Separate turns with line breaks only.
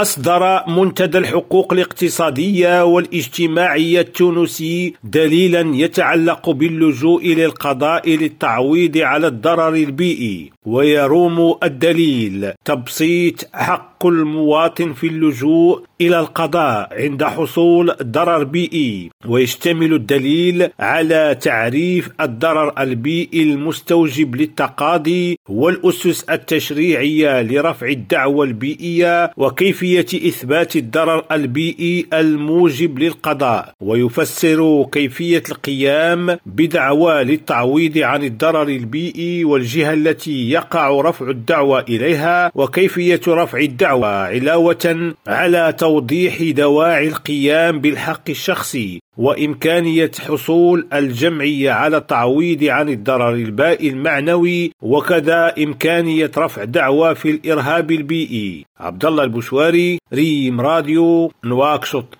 أصدر منتدى الحقوق الاقتصادية والاجتماعية التونسي دليلا يتعلق باللجوء للقضاء للتعويض على الضرر البيئي ويروم الدليل. تبسيط حق المواطن في اللجوء إلى القضاء عند حصول ضرر بيئي. ويشتمل الدليل على تعريف الضرر البيئي المستوجب للتقاضي والأسس التشريعية لرفع الدعوى البيئية وكيفية إثبات الضرر البيئي الموجب للقضاء ويفسر كيفية القيام بدعوى للتعويض عن الضرر البيئي والجهة التي يقع رفع الدعوى إليها وكيفية رفع الدعوى علاوة على توضيح دواعي القيام بالحق الشخصي. وإمكانية حصول الجمعية على التعويض عن الضرر البائي المعنوي وكذا إمكانية رفع دعوى في الإرهاب البيئي. عبد الله البشواري ريم راديو نواكشوط.